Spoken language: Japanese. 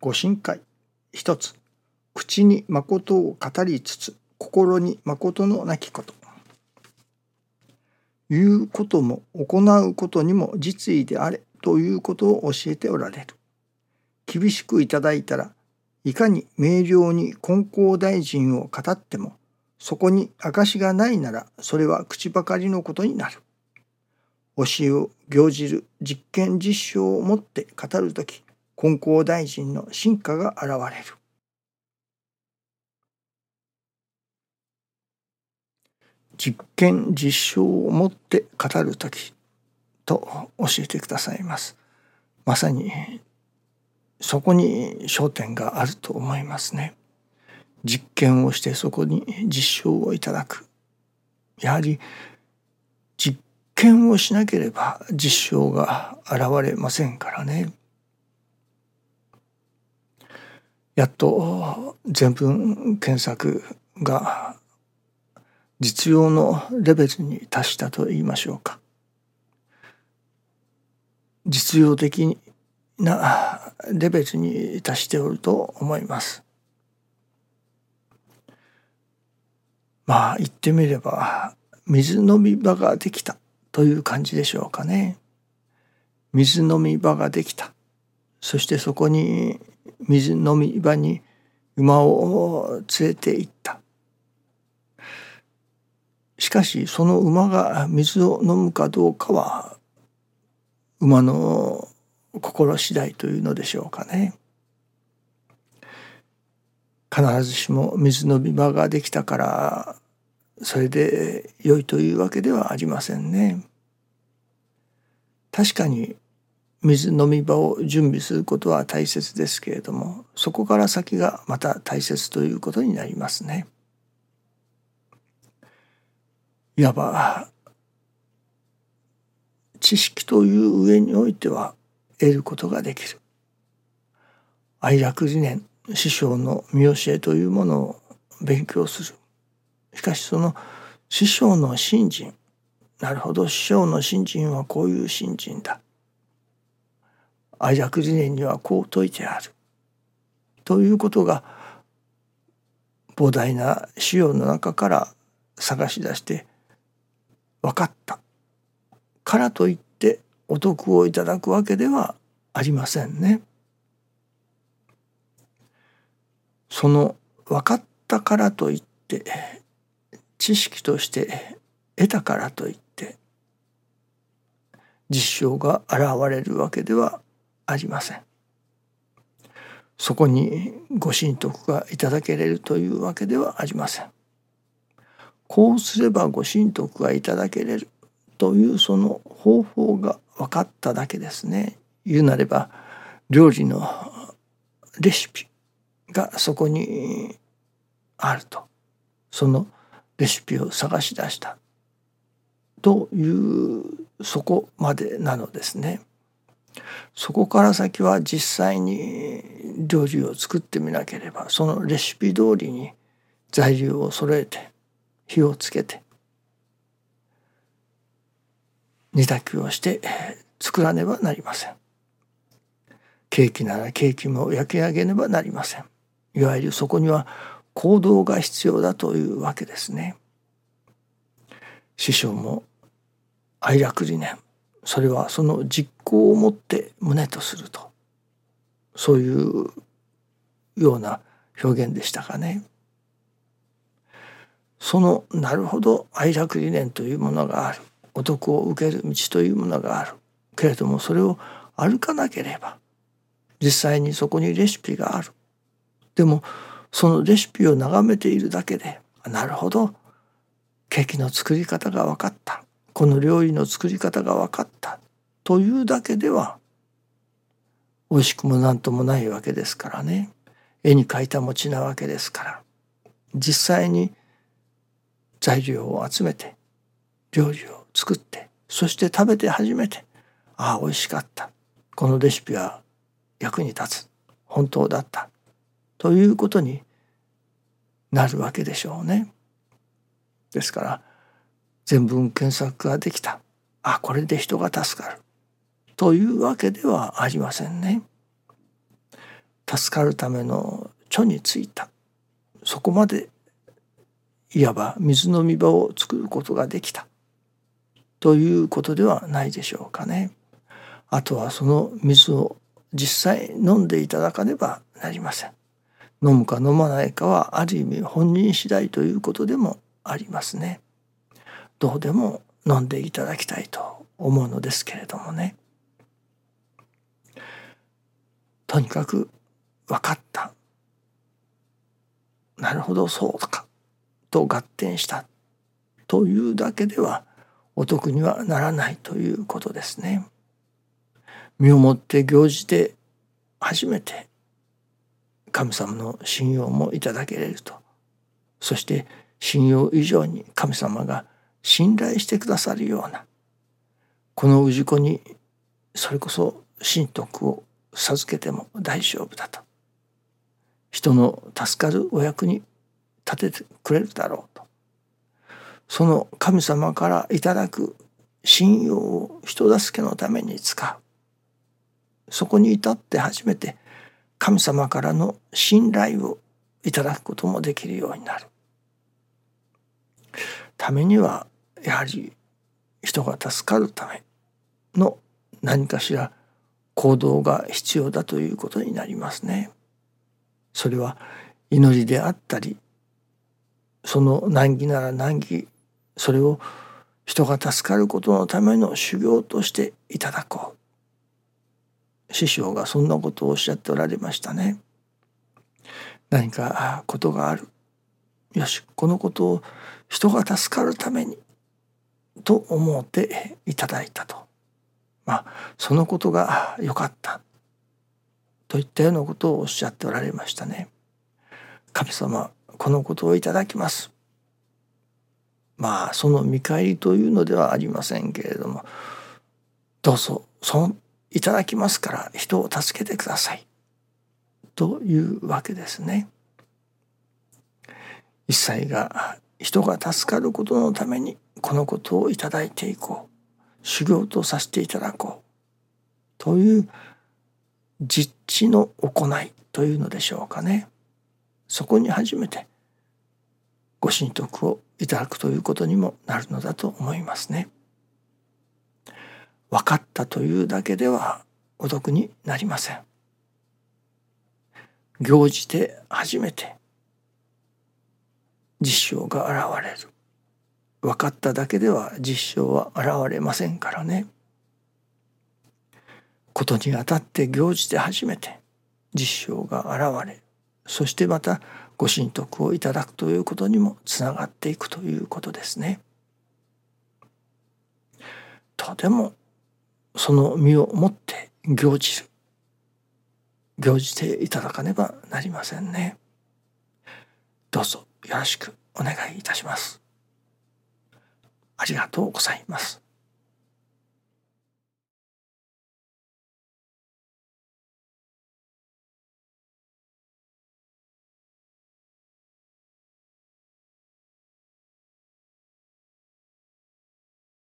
ご神会一つ口に誠を語りつつ心に誠のなきこと。言うことも行うことにも実意であれということを教えておられる。厳しくいただいたらいかに明瞭に金光大臣を語ってもそこに証がないならそれは口ばかりのことになる。教えを行じる実験実証をもって語る時金光大臣の進化が現れる。実験実証をもって語る時と教えてくださいます。まさにそこに焦点があると思いますね。実験をしてそこに実証をいただく。やはり実験をしなければ実証が現れませんからね。やっと全文検索が実用のレベルに達したと言いましょうか。実用的なレベルに達しておると思います。まあ言ってみれば水飲み場ができたという感じでしょうかね。水飲み場ができた。そしてそこに水飲み場に馬を連れて行った。しかしその馬が水を飲むかどうかは馬の心次第というのでしょうかね。必ずしも水飲み場ができたからそれで良いというわけではありませんね。確かに水飲み場を準備することは大切ですけれどもそこから先がまた大切ということになりますね。いわば知識という上においては得ることができる。愛楽理念師匠の見教えというものを勉強する。しかしその師匠の信心なるほど師匠の信心はこういう信心だ。愛楽理念にはこう説いてある。ということが膨大な資料の中から探し出して分かったからといってお得をいただくわけではありませんね。その分かったからといって知識として得たからといって実証が現れるわけではありません。そこにご神徳がいただけれるというわけではありません。こうすればご神徳がいただけれるというその方法が分かっただけですね。言うなれば料理のレシピがそこにあるとそのレシピを探し出したというそこまでなのですね。そこから先は実際に料理を作ってみなければそのレシピ通りに材料を揃えて火をつけて煮炊きをして作らねばなりません。ケーキならケーキも焼き上げねばなりません。いわゆるそこには行動が必要だというわけですね。師匠も愛楽理念それはその実行をもって旨とすると。そういうような表現でしたかね。そのなるほど愛楽理念というものがある。お得を受ける道というものがある。けれどもそれを歩かなければ実際にそこにレシピがある。でもそのレシピを眺めているだけでなるほど。ケーキの作り方が分かった。この料理の作り方が分かった。というだけでは美味しくも何ともないわけですからね。絵に描いた餅なわけですから。実際に材料を集めて料理を作ってそして食べて初めてああ美味しかった。このレシピは役に立つ。本当だった。ということになるわけでしょうね。ですから全文検索ができたあこれで人が助かるというわけではありませんね。助かるための著についたそこまでいわば水の見場を作ることができたということではないでしょうかね。あとはその水を実際飲んでいただかねばなりません。飲むか飲まないかはある意味本人次第ということでもありますね。どうでも飲んでいただきたいと思うのですけれどもね。とにかく分かった。なるほどそうかと合点したというだけではお得にはならないということですね。身をもって行じて初めて神様の信用もいただけれるとそして信用以上に神様が信頼してくださるようなこの氏子にそれこそ神徳を授けても大丈夫だと。人の助かるお役に立ててくれるだろうと。その神様からいただく信用を人助けのために使う。そこに至って初めて神様からの信頼をいただくこともできるようになる。ためにはやはり人が助かるための何かしら行動が必要だということになりますね。それは祈りであったりその難儀なら難儀それを人が助かることのための修行としていただこう師匠がそんなことをおっしゃっておられましたね。何かことがあるよしこのことを人が助かるためにと思っていただいたとまあそのことが良かったといったようなことをおっしゃっておられましたね。神様このことをいただきます。まあその見返りというのではありませんけれどもどうぞそのいただきますから人を助けてくださいというわけですね。一切が人が助かることのためにこのことをいただいていこう修行とさせていただこうという実地の行いというのでしょうかねそこに初めてご神徳をいただくということにもなるのだと思いますね。分かったというだけではお得になりません。行じて初めて実証が現れる分かっただけでは実証は現れませんからねことにあたって行じて初めて実証が現れそしてまたご神徳をいただくということにもつながっていくということですね。とてもその身をもって行じる行じていただかねばなりませんね。どうぞよろしくお願いいたします。ありがとうございます。